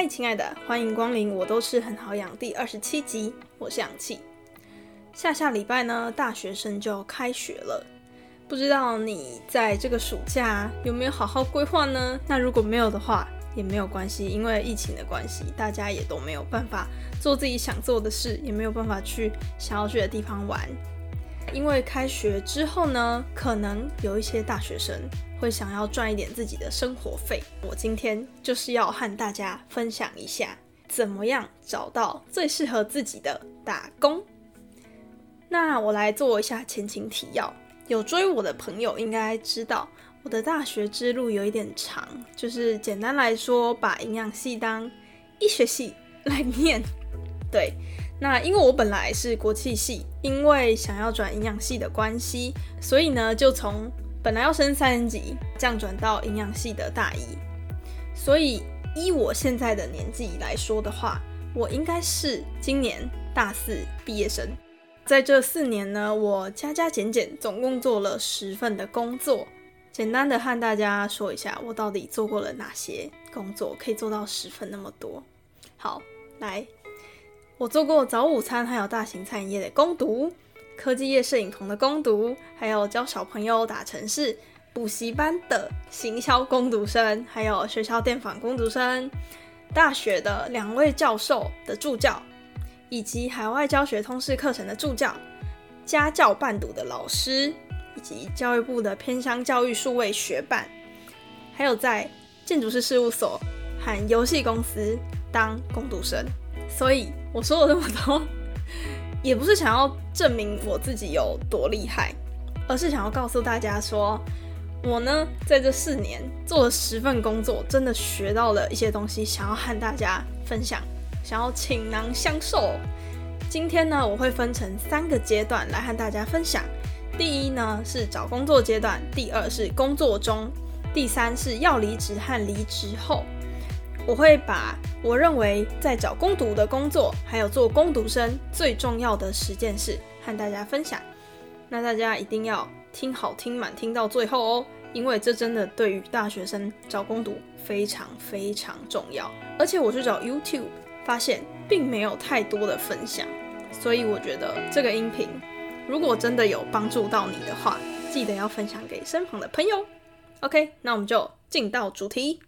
嗨，亲爱的，欢迎光临，我都是很好养第二十七集，我是氧气。下下礼拜呢，大学生就要开学了，不知道你在这个暑假有没有好好规划呢？那如果没有的话，也没有关系，因为疫情的关系，大家也都没有办法做自己想做的事，也没有办法去想要去的地方玩。因为开学之后呢，可能有一些大学生会想要赚一点自己的生活费。我今天就是要和大家分享一下，怎么样找到最适合自己的打工。那我来做一下前情提要，有追我的朋友应该知道，我的大学之路有一点长，就是简单来说，把营养系当医学系来念。对，那因为我本来是国际系，因为想要转营养系的关系，所以呢，就从本来要升三年级降转到营养系的大一。所以依我现在的年纪来说的话，我应该是今年大四毕业生。在这四年呢，我加加减减，总共做了十份的工作。简单的和大家说一下，我到底做过了哪些工作，可以做到十份那么多。好，来。我做过早午餐，还有大型餐饮业的攻读，科技业摄影棚的攻读，还有教小朋友打程式，补习班的行销攻读生，还有学校电访攻读生，大学的两位教授的助教，以及海外教学通识课程的助教，家教伴读的老师，以及教育部的偏乡教育数位学办，还有在建筑师事务所和游戏公司当攻读生。所以我说了这么多，也不是想要证明我自己有多厉害，而是想要告诉大家说，我呢在这四年做了十份工作，真的学到了一些东西，想要和大家分享，想要倾囊相授。今天呢，我会分成三个阶段来和大家分享。第一呢是找工作阶段，第二是工作中，第三是要离职和离职后。我会把我认为在找攻读的工作，还有做攻读生最重要的十件事和大家分享。那大家一定要听好听满，听到最后哦，因为这真的对于大学生找攻读非常非常重要。而且我去找 YouTube 发现并没有太多的分享，所以我觉得这个音频如果真的有帮助到你的话，记得要分享给身旁的朋友。OK，那我们就进到主题。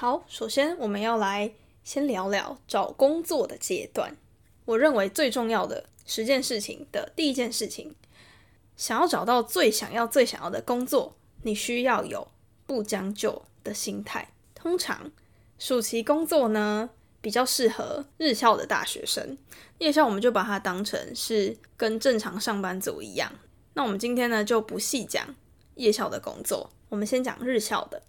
好，首先我们要来先聊聊找工作的阶段。我认为最重要的十件事情的第一件事情，想要找到最想要、最想要的工作，你需要有不将就的心态。通常暑期工作呢，比较适合日校的大学生，夜校我们就把它当成是跟正常上班族一样。那我们今天呢就不细讲夜校的工作，我们先讲日校的。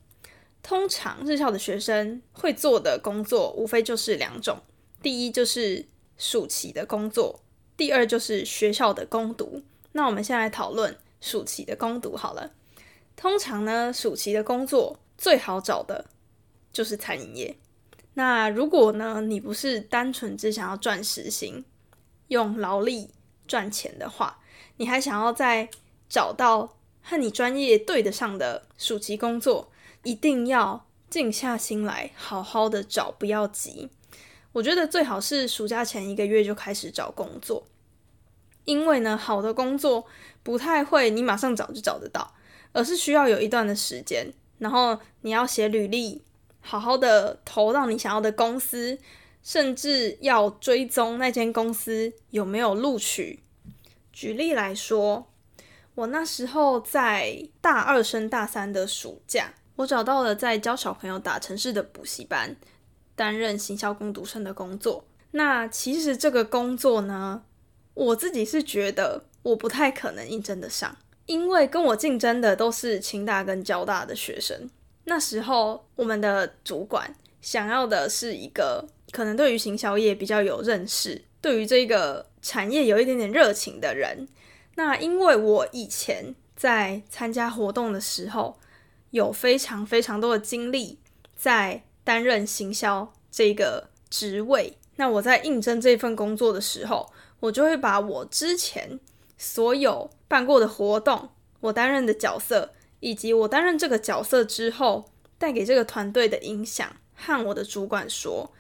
通常日校的学生会做的工作，无非就是两种：第一就是暑期的工作，第二就是学校的攻读。那我们先来讨论暑期的攻读好了。通常呢，暑期的工作最好找的就是餐饮业。那如果呢，你不是单纯只想要赚时薪、用劳力赚钱的话，你还想要再找到和你专业对得上的暑期工作。一定要静下心来，好好的找，不要急。我觉得最好是暑假前一个月就开始找工作，因为呢，好的工作不太会你马上找就找得到，而是需要有一段的时间。然后你要写履历，好好的投到你想要的公司，甚至要追踪那间公司有没有录取。举例来说，我那时候在大二升大三的暑假。我找到了在教小朋友打城市的补习班，担任行销工读生的工作。那其实这个工作呢，我自己是觉得我不太可能应征得上，因为跟我竞争的都是清大跟交大的学生。那时候我们的主管想要的是一个可能对于行销业比较有认识，对于这个产业有一点点热情的人。那因为我以前在参加活动的时候。有非常非常多的精力在担任行销这个职位，那我在应征这份工作的时候，我就会把我之前所有办过的活动，我担任的角色，以及我担任这个角色之后带给这个团队的影响，和我的主管说。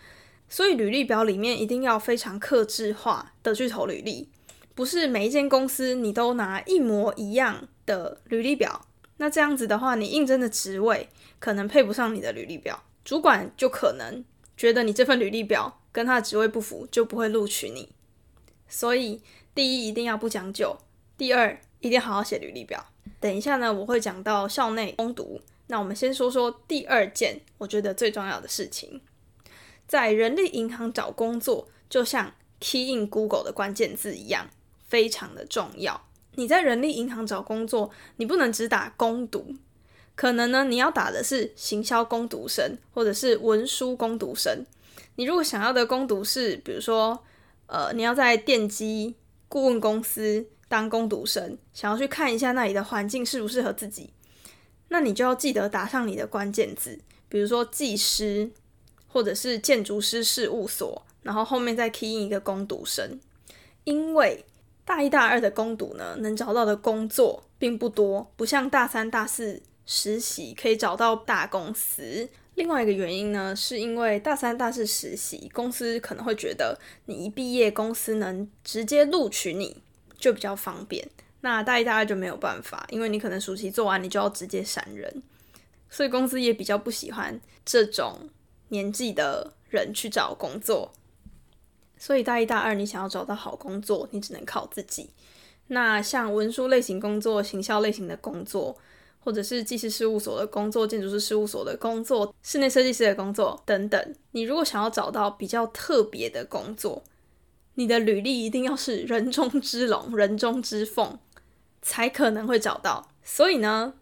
所以履历表里面一定要非常克制化的去投履历，不是每一间公司你都拿一模一样的履历表。那这样子的话，你应征的职位可能配不上你的履历表，主管就可能觉得你这份履历表跟他的职位不符，就不会录取你。所以，第一一定要不讲究，第二一定好好写履历表。等一下呢，我会讲到校内攻读。那我们先说说第二件我觉得最重要的事情，在人力银行找工作，就像 key in Google 的关键字一样，非常的重要。你在人力银行找工作，你不能只打攻读，可能呢你要打的是行销攻读生，或者是文书攻读生。你如果想要的攻读是，比如说。呃，你要在电机顾问公司当工读生，想要去看一下那里的环境适不适合自己，那你就要记得打上你的关键字，比如说技师或者是建筑师事务所，然后后面再 key 一个工读生，因为大一大二的攻读呢，能找到的工作并不多，不像大三大四实习可以找到大公司。另外一个原因呢，是因为大三、大四实习，公司可能会觉得你一毕业，公司能直接录取你就比较方便。那大一、大二就没有办法，因为你可能暑期做完，你就要直接闪人，所以公司也比较不喜欢这种年纪的人去找工作。所以大一、大二，你想要找到好工作，你只能靠自己。那像文书类型工作、行销类型的工作。或者是技师事务所的工作、建筑师事务所的工作、室内设计师的工作等等。你如果想要找到比较特别的工作，你的履历一定要是人中之龙、人中之凤，才可能会找到。所以呢，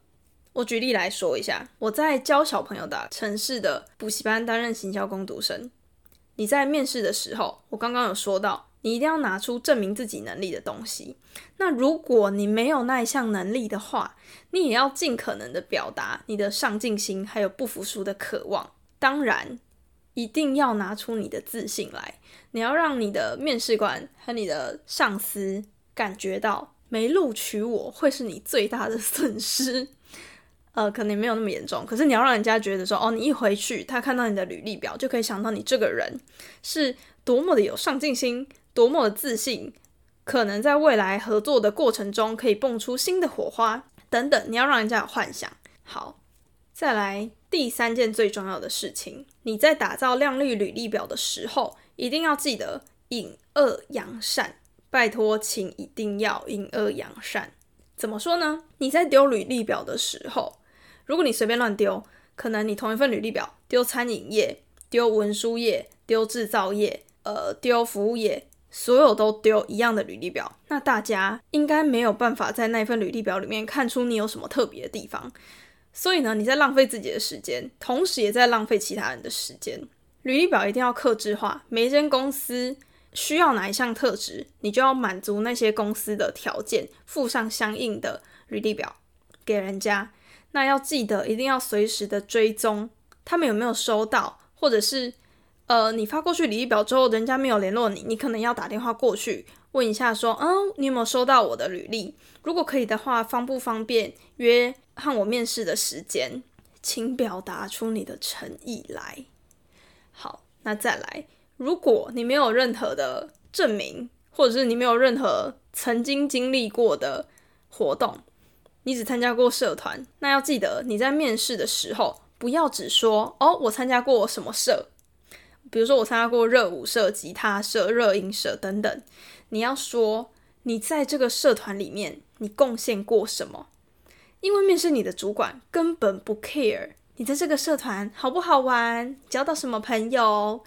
我举例来说一下，我在教小朋友的城市的补习班担任行销工读生。你在面试的时候，我刚刚有说到，你一定要拿出证明自己能力的东西。那如果你没有那一项能力的话，你也要尽可能的表达你的上进心，还有不服输的渴望。当然，一定要拿出你的自信来。你要让你的面试官和你的上司感觉到，没录取我会是你最大的损失。呃，可能没有那么严重，可是你要让人家觉得说，哦，你一回去，他看到你的履历表，就可以想到你这个人是多么的有上进心，多么的自信，可能在未来合作的过程中可以蹦出新的火花等等。你要让人家有幻想。好，再来第三件最重要的事情，你在打造靓丽履历表的时候，一定要记得隐恶扬善。拜托，请一定要隐恶扬善。怎么说呢？你在丢履历表的时候。如果你随便乱丢，可能你同一份履历表丢餐饮业、丢文书业、丢制造业、呃丢服务业，所有都丢一样的履历表，那大家应该没有办法在那份履历表里面看出你有什么特别的地方。所以呢，你在浪费自己的时间，同时也在浪费其他人的时间。履历表一定要克制化，每一间公司需要哪一项特质，你就要满足那些公司的条件，附上相应的履历表给人家。那要记得，一定要随时的追踪他们有没有收到，或者是呃，你发过去履历表之后，人家没有联络你，你可能要打电话过去问一下，说，嗯，你有没有收到我的履历？如果可以的话，方不方便约和我面试的时间？请表达出你的诚意来。好，那再来，如果你没有任何的证明，或者是你没有任何曾经经历过的活动。你只参加过社团，那要记得你在面试的时候，不要只说哦，我参加过什么社，比如说我参加过热舞社、吉他社、热音社等等。你要说你在这个社团里面你贡献过什么，因为面试你的主管根本不 care 你在这个社团好不好玩，交到什么朋友，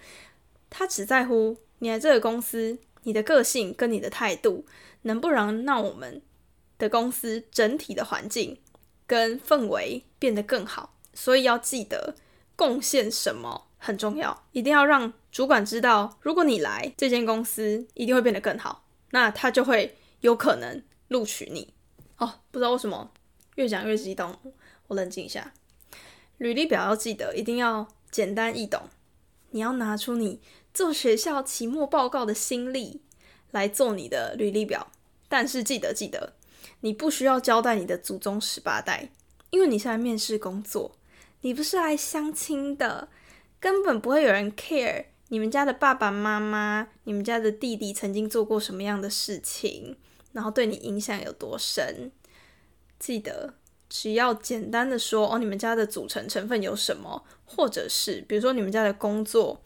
他只在乎你来这个公司，你的个性跟你的态度能不能让我们。的公司整体的环境跟氛围变得更好，所以要记得贡献什么很重要，一定要让主管知道，如果你来这间公司，一定会变得更好，那他就会有可能录取你。哦，不知道为什么越讲越激动，我冷静一下。履历表要记得一定要简单易懂，你要拿出你做学校期末报告的心力来做你的履历表。但是记得记得，你不需要交代你的祖宗十八代，因为你是来面试工作，你不是来相亲的，根本不会有人 care 你们家的爸爸妈妈、你们家的弟弟曾经做过什么样的事情，然后对你影响有多深。记得。只要简单的说哦，你们家的组成成分有什么，或者是比如说你们家的工作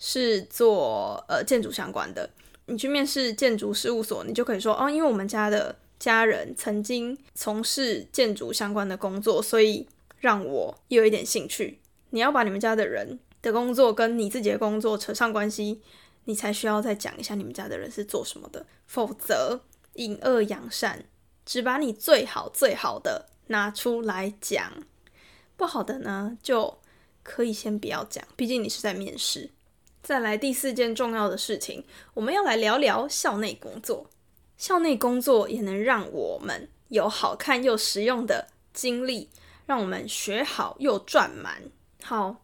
是做呃建筑相关的，你去面试建筑事务所，你就可以说哦，因为我们家的家人曾经从事建筑相关的工作，所以让我有一点兴趣。你要把你们家的人的工作跟你自己的工作扯上关系，你才需要再讲一下你们家的人是做什么的，否则隐恶扬善，只把你最好最好的。拿出来讲，不好的呢，就可以先不要讲，毕竟你是在面试。再来第四件重要的事情，我们要来聊聊校内工作。校内工作也能让我们有好看又实用的经历，让我们学好又赚满。好，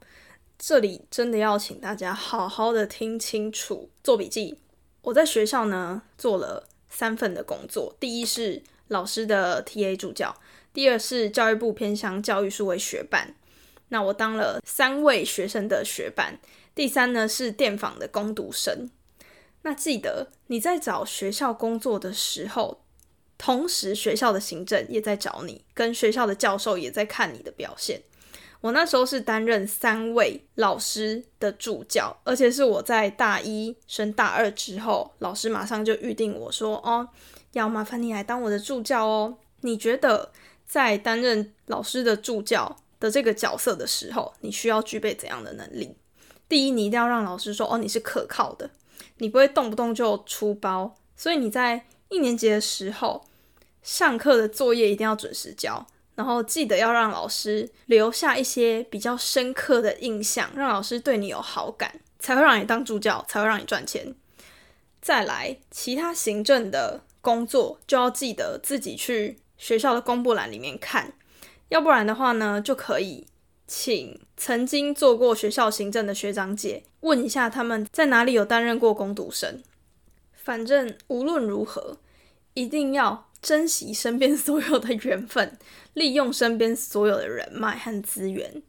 这里真的要请大家好好的听清楚，做笔记。我在学校呢做了三份的工作，第一是老师的 TA 助教。第二是教育部偏向教育数位学办，那我当了三位学生的学办。第三呢是电访的攻读生。那记得你在找学校工作的时候，同时学校的行政也在找你，跟学校的教授也在看你的表现。我那时候是担任三位老师的助教，而且是我在大一升大二之后，老师马上就预定我说：“哦，要麻烦你来当我的助教哦。”你觉得？在担任老师的助教的这个角色的时候，你需要具备怎样的能力？第一，你一定要让老师说：“哦，你是可靠的，你不会动不动就出包。”所以你在一年级的时候，上课的作业一定要准时交，然后记得要让老师留下一些比较深刻的印象，让老师对你有好感，才会让你当助教，才会让你赚钱。再来，其他行政的工作就要记得自己去。学校的公布栏里面看，要不然的话呢，就可以请曾经做过学校行政的学长姐问一下他们在哪里有担任过攻读生。反正无论如何，一定要珍惜身边所有的缘分，利用身边所有的人脉和资源，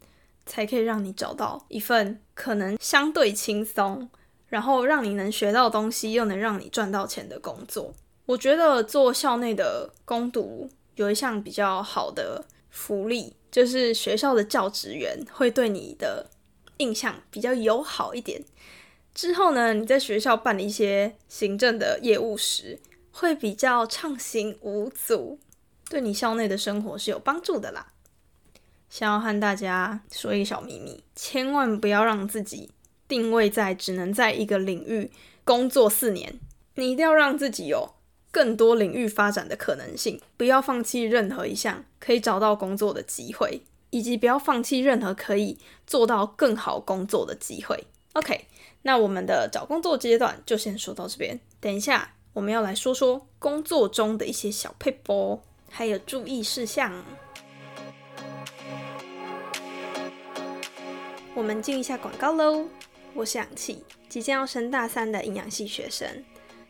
才可以让你找到一份可能相对轻松，然后让你能学到东西，又能让你赚到钱的工作。我觉得做校内的攻读有一项比较好的福利，就是学校的教职员会对你的印象比较友好一点。之后呢，你在学校办理一些行政的业务时，会比较畅行无阻，对你校内的生活是有帮助的啦。想要和大家说一个小秘密，千万不要让自己定位在只能在一个领域工作四年，你一定要让自己有。更多领域发展的可能性，不要放弃任何一项可以找到工作的机会，以及不要放弃任何可以做到更好工作的机会。OK，那我们的找工作阶段就先说到这边。等一下我们要来说说工作中的一些小配波，还有注意事项。我们进一下广告喽。我是氧气，即将要升大三的营养系学生。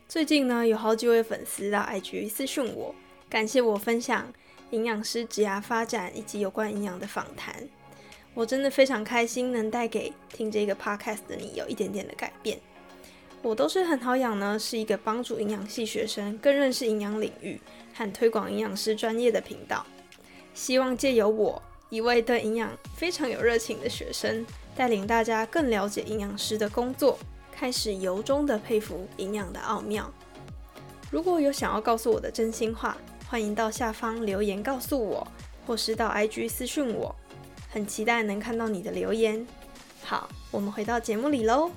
最近呢，有好几位粉丝到 IG 私讯我，感谢我分享营养师职涯发展以及有关营养的访谈。我真的非常开心，能带给听这个 podcast 的你有一点点的改变。我都是很好养呢，是一个帮助营养系学生更认识营养领域和推广营养师专业的频道。希望借由我一位对营养非常有热情的学生，带领大家更了解营养师的工作。开始由衷的佩服营养的奥妙。如果有想要告诉我的真心话，欢迎到下方留言告诉我，或是到 IG 私讯我，很期待能看到你的留言。好，我们回到节目里喽。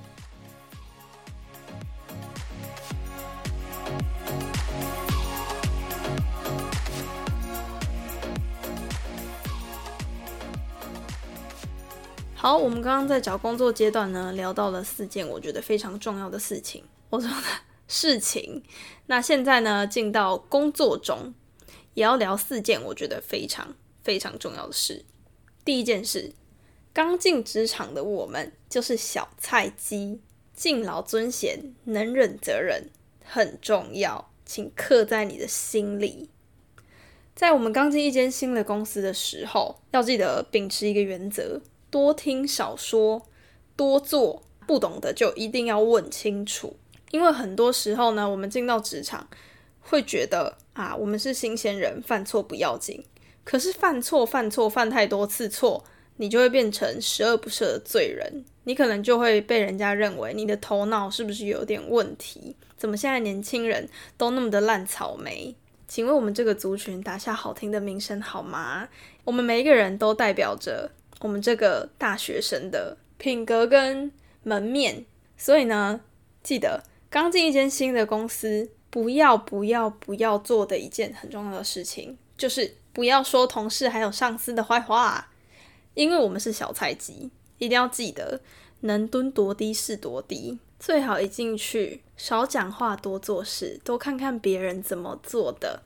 好，我们刚刚在找工作阶段呢，聊到了四件我觉得非常重要的事情。我说的事情，那现在呢，进到工作中，也要聊四件我觉得非常非常重要的事。第一件事，刚进职场的我们就是小菜鸡，敬老尊贤，能忍则忍，很重要。请刻在你的心里。在我们刚进一间新的公司的时候，要记得秉持一个原则：多听少说，多做。不懂的就一定要问清楚，因为很多时候呢，我们进到职场会觉得啊，我们是新鲜人，犯错不要紧。可是犯错、犯错、犯太多次错，你就会变成十恶不赦的罪人。你可能就会被人家认为你的头脑是不是有点问题？怎么现在年轻人都那么的烂草莓？请为我们这个族群打下好听的名声好吗？我们每一个人都代表着我们这个大学生的品格跟。门面，所以呢，记得刚进一间新的公司，不要不要不要做的一件很重要的事情，就是不要说同事还有上司的坏话，因为我们是小菜鸡，一定要记得能蹲多低是多低，最好一进去少讲话，多做事，多看看别人怎么做的，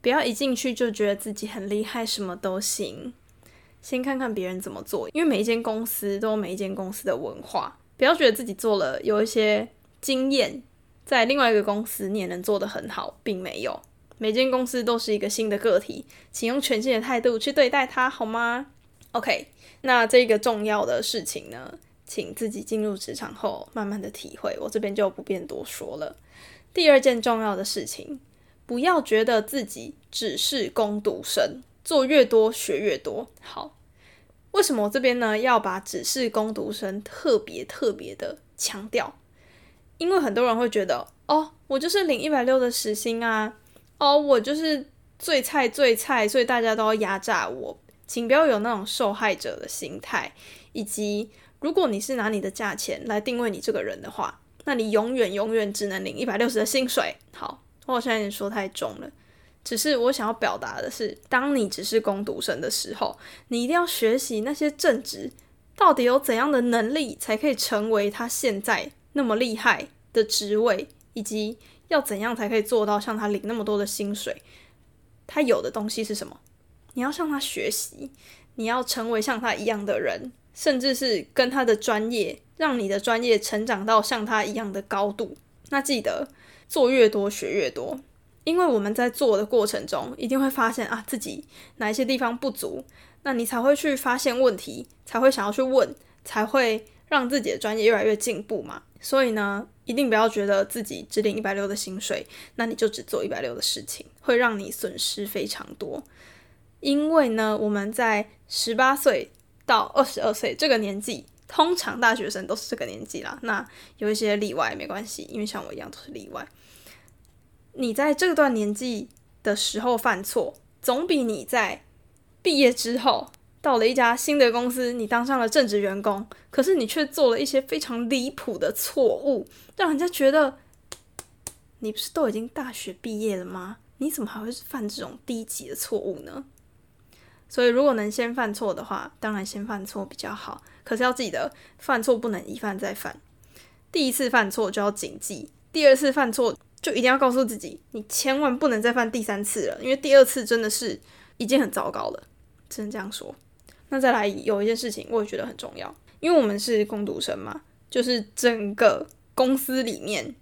不要一进去就觉得自己很厉害，什么都行，先看看别人怎么做，因为每一间公司都有每一间公司的文化。不要觉得自己做了有一些经验，在另外一个公司你也能做得很好，并没有。每间公司都是一个新的个体，请用全新的态度去对待它，好吗？OK，那这个重要的事情呢，请自己进入职场后慢慢的体会，我这边就不便多说了。第二件重要的事情，不要觉得自己只是攻读生，做越多学越多。好。为什么我这边呢要把只是攻读生特别特别的强调？因为很多人会觉得，哦，我就是领一百六的时薪啊，哦，我就是最菜最菜，所以大家都要压榨我。请不要有那种受害者的心态，以及如果你是拿你的价钱来定位你这个人的话，那你永远永远只能领一百六十的薪水。好，我好像有点说太重了。只是我想要表达的是，当你只是攻读生的时候，你一定要学习那些正职到底有怎样的能力，才可以成为他现在那么厉害的职位，以及要怎样才可以做到像他领那么多的薪水。他有的东西是什么？你要向他学习，你要成为像他一样的人，甚至是跟他的专业，让你的专业成长到像他一样的高度。那记得做越多，学越多。因为我们在做的过程中，一定会发现啊自己哪一些地方不足，那你才会去发现问题，才会想要去问，才会让自己的专业越来越进步嘛。所以呢，一定不要觉得自己只领一百六的薪水，那你就只做一百六的事情，会让你损失非常多。因为呢，我们在十八岁到二十二岁这个年纪，通常大学生都是这个年纪啦。那有一些例外没关系，因为像我一样都是例外。你在这段年纪的时候犯错，总比你在毕业之后到了一家新的公司，你当上了正职员工，可是你却做了一些非常离谱的错误，让人家觉得你不是都已经大学毕业了吗？你怎么还会犯这种低级的错误呢？所以，如果能先犯错的话，当然先犯错比较好。可是要记得，犯错不能一犯再犯，第一次犯错就要谨记，第二次犯错。就一定要告诉自己，你千万不能再犯第三次了，因为第二次真的是已经很糟糕了，只能这样说。那再来有一件事情，我也觉得很重要，因为我们是工读生嘛，就是整个公司里面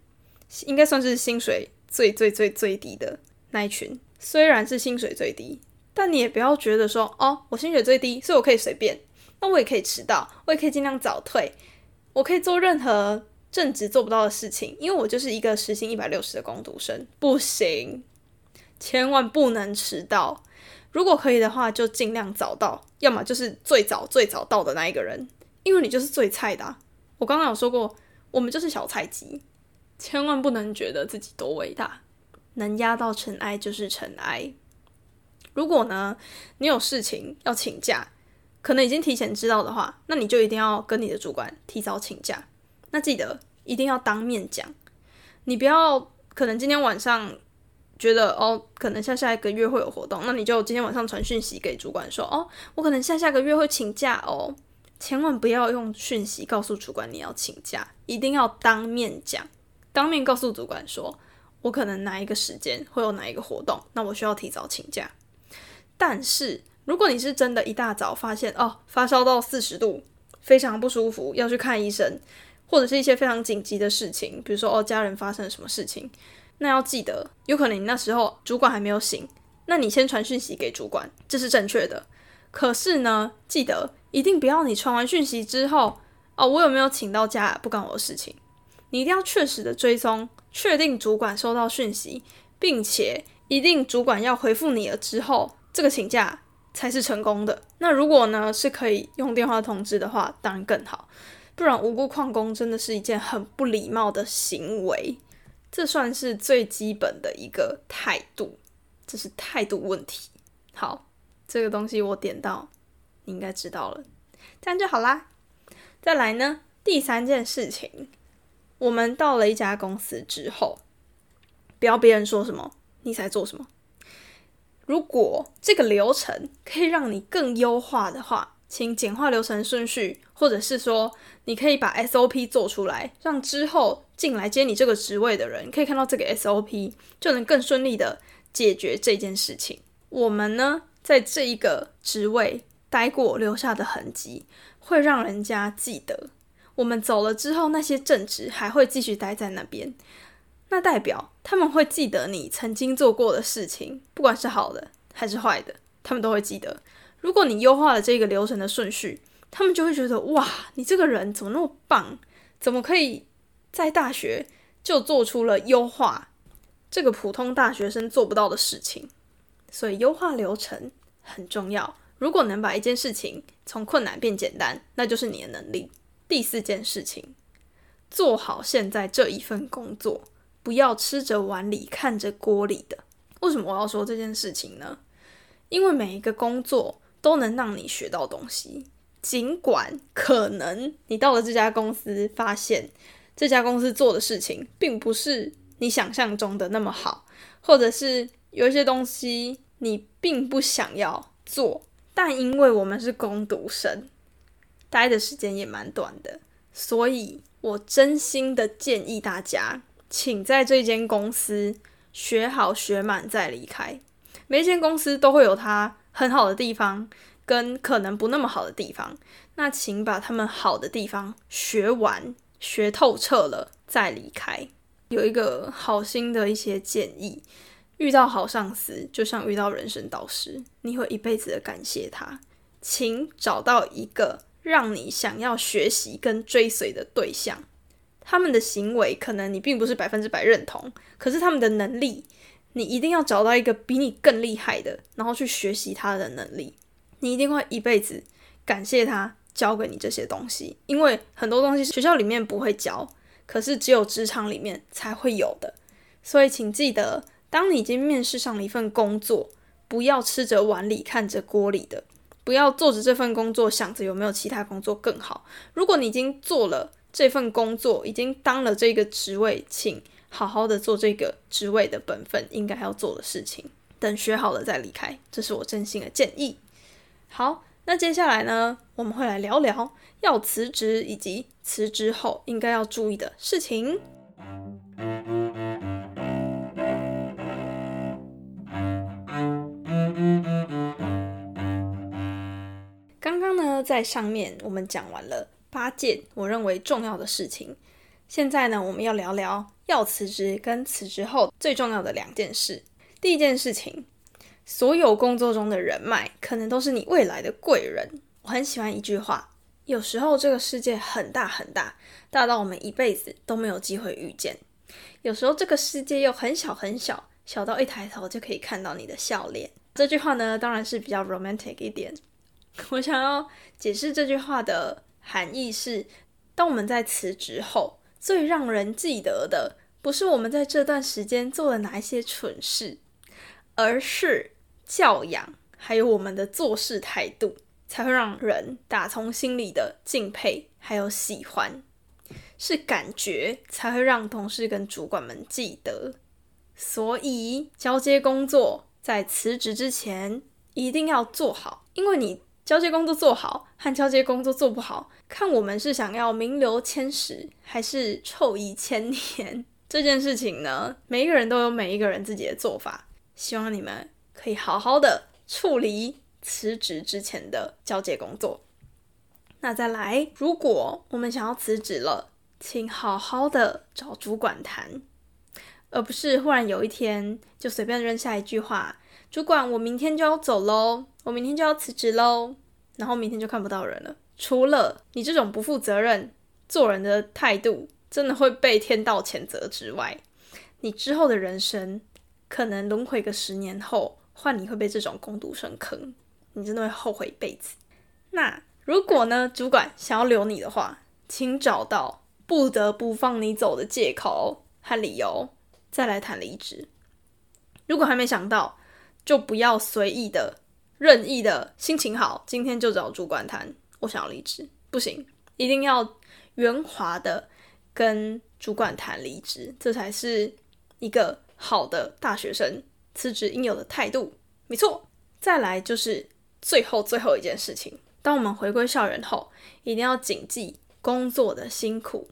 应该算是薪水最最最最低的那一群。虽然是薪水最低，但你也不要觉得说，哦，我薪水最低，所以我可以随便，那我也可以迟到，我也可以尽量早退，我可以做任何。正职做不到的事情，因为我就是一个时薪一百六十的工读生，不行，千万不能迟到。如果可以的话，就尽量早到，要么就是最早最早到的那一个人，因为你就是最菜的。我刚刚有说过，我们就是小菜鸡，千万不能觉得自己多伟大，能压到尘埃就是尘埃。如果呢，你有事情要请假，可能已经提前知道的话，那你就一定要跟你的主管提早请假。那记得一定要当面讲，你不要可能今天晚上觉得哦，可能下下一个月会有活动，那你就今天晚上传讯息给主管说哦，我可能下下个月会请假哦，千万不要用讯息告诉主管你要请假，一定要当面讲，当面告诉主管说，我可能哪一个时间会有哪一个活动，那我需要提早请假。但是如果你是真的一大早发现哦，发烧到四十度，非常不舒服，要去看医生。或者是一些非常紧急的事情，比如说哦，家人发生了什么事情，那要记得，有可能你那时候主管还没有醒，那你先传讯息给主管，这是正确的。可是呢，记得一定不要你传完讯息之后，哦，我有没有请到假不关我的事情，你一定要确实的追踪，确定主管收到讯息，并且一定主管要回复你了之后，这个请假才是成功的。那如果呢是可以用电话通知的话，当然更好，不然无故旷工真的是一件很不礼貌的行为。这算是最基本的一个态度，这是态度问题。好，这个东西我点到，你应该知道了，这样就好啦。再来呢，第三件事情，我们到了一家公司之后，不要别人说什么，你才做什么。如果这个流程可以让你更优化的话，请简化流程顺序，或者是说，你可以把 SOP 做出来，让之后进来接你这个职位的人可以看到这个 SOP，就能更顺利的解决这件事情。我们呢，在这一个职位待过留下的痕迹，会让人家记得。我们走了之后，那些正职还会继续待在那边，那代表他们会记得你曾经做过的事情，不管是好的还是坏的，他们都会记得。如果你优化了这个流程的顺序，他们就会觉得哇，你这个人怎么那么棒？怎么可以在大学就做出了优化这个普通大学生做不到的事情？所以优化流程很重要。如果能把一件事情从困难变简单，那就是你的能力。第四件事情，做好现在这一份工作，不要吃着碗里看着锅里的。为什么我要说这件事情呢？因为每一个工作。都能让你学到东西，尽管可能你到了这家公司，发现这家公司做的事情并不是你想象中的那么好，或者是有一些东西你并不想要做，但因为我们是攻读生，待的时间也蛮短的，所以我真心的建议大家，请在这间公司学好学满再离开。每一间公司都会有它。很好的地方跟可能不那么好的地方，那请把他们好的地方学完、学透彻了再离开。有一个好心的一些建议：遇到好上司，就像遇到人生导师，你会一辈子的感谢他。请找到一个让你想要学习跟追随的对象，他们的行为可能你并不是百分之百认同，可是他们的能力。你一定要找到一个比你更厉害的，然后去学习他的能力。你一定会一辈子感谢他教给你这些东西，因为很多东西学校里面不会教，可是只有职场里面才会有的。所以，请记得，当你已经面试上了一份工作，不要吃着碗里看着锅里的，不要做着这份工作想着有没有其他工作更好。如果你已经做了这份工作，已经当了这个职位，请。好好的做这个职位的本分应该要做的事情，等学好了再离开，这是我真心的建议。好，那接下来呢，我们会来聊聊要辞职以及辞职后应该要注意的事情。刚刚呢，在上面我们讲完了八件我认为重要的事情。现在呢，我们要聊聊要辞职跟辞职后最重要的两件事。第一件事情，所有工作中的人脉可能都是你未来的贵人。我很喜欢一句话：有时候这个世界很大很大，大到我们一辈子都没有机会遇见；有时候这个世界又很小很小，小到一抬头就可以看到你的笑脸。这句话呢，当然是比较 romantic 一点。我想要解释这句话的含义是：当我们在辞职后。最让人记得的，不是我们在这段时间做了哪一些蠢事，而是教养，还有我们的做事态度，才会让人打从心里的敬佩，还有喜欢。是感觉才会让同事跟主管们记得。所以交接工作在辞职之前一定要做好，因为你。交接工作做好和交接工作做不好，看我们是想要名留千史还是臭遗千年。这件事情呢，每一个人都有每一个人自己的做法。希望你们可以好好的处理辞职之前的交接工作。那再来，如果我们想要辞职了，请好好的找主管谈。而不是忽然有一天就随便扔下一句话：“主管，我明天就要走喽，我明天就要辞职喽。”然后明天就看不到人了。除了你这种不负责任做人的态度，真的会被天道谴责之外，你之后的人生可能轮回个十年后，换你会被这种攻读生坑，你真的会后悔一辈子。那如果呢，主管想要留你的话，请找到不得不放你走的借口和理由。再来谈离职。如果还没想到，就不要随意的、任意的，心情好，今天就找主管谈，我想要离职，不行，一定要圆滑的跟主管谈离职，这才是一个好的大学生辞职应有的态度。没错。再来就是最后最后一件事情，当我们回归校园后，一定要谨记工作的辛苦，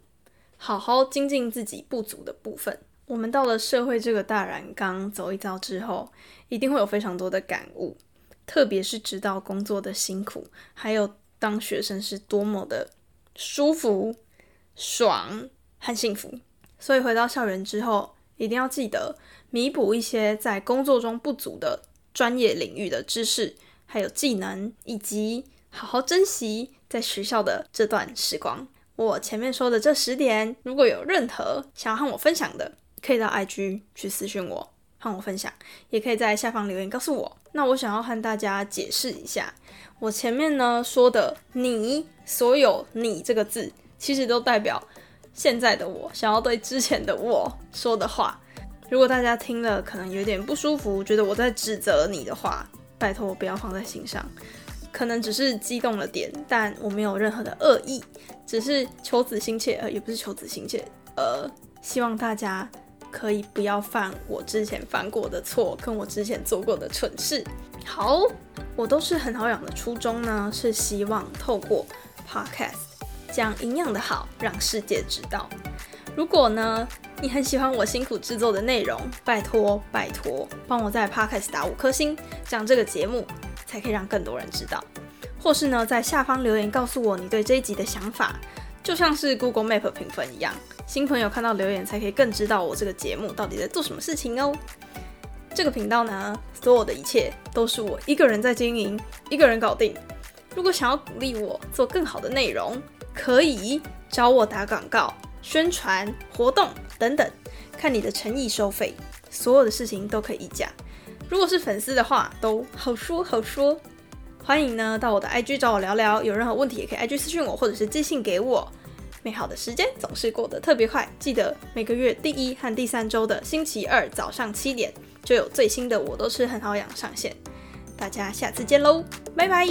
好好精进自己不足的部分。我们到了社会这个大染缸走一遭之后，一定会有非常多的感悟，特别是知道工作的辛苦，还有当学生是多么的舒服、爽和幸福。所以回到校园之后，一定要记得弥补一些在工作中不足的专业领域的知识，还有技能，以及好好珍惜在学校的这段时光。我前面说的这十点，如果有任何想要和我分享的，可以到 IG 去私讯我，和我分享，也可以在下方留言告诉我。那我想要和大家解释一下，我前面呢说的“你”，所有“你”这个字，其实都代表现在的我想要对之前的我说的话。如果大家听了可能有点不舒服，觉得我在指责你的话，拜托不要放在心上，可能只是激动了点，但我没有任何的恶意，只是求子心切，呃，也不是求子心切，呃，希望大家。可以不要犯我之前犯过的错，跟我之前做过的蠢事。好，我都是很好养的初衷呢，是希望透过 podcast 讲营养的好，让世界知道。如果呢，你很喜欢我辛苦制作的内容，拜托拜托，帮我在 podcast 打五颗星，这样这个节目才可以让更多人知道。或是呢，在下方留言告诉我你对这一集的想法。就像是 Google Map 评分一样，新朋友看到留言才可以更知道我这个节目到底在做什么事情哦。这个频道呢，所有的一切都是我一个人在经营，一个人搞定。如果想要鼓励我做更好的内容，可以找我打广告、宣传活动等等，看你的诚意收费，所有的事情都可以议价。如果是粉丝的话，都好说好说。欢迎呢到我的 IG 找我聊聊，有任何问题也可以 IG 私讯我，或者是寄信给我。美好的时间总是过得特别快，记得每个月第一和第三周的星期二早上七点就有最新的《我都是很好养》上线。大家下次见喽，拜拜。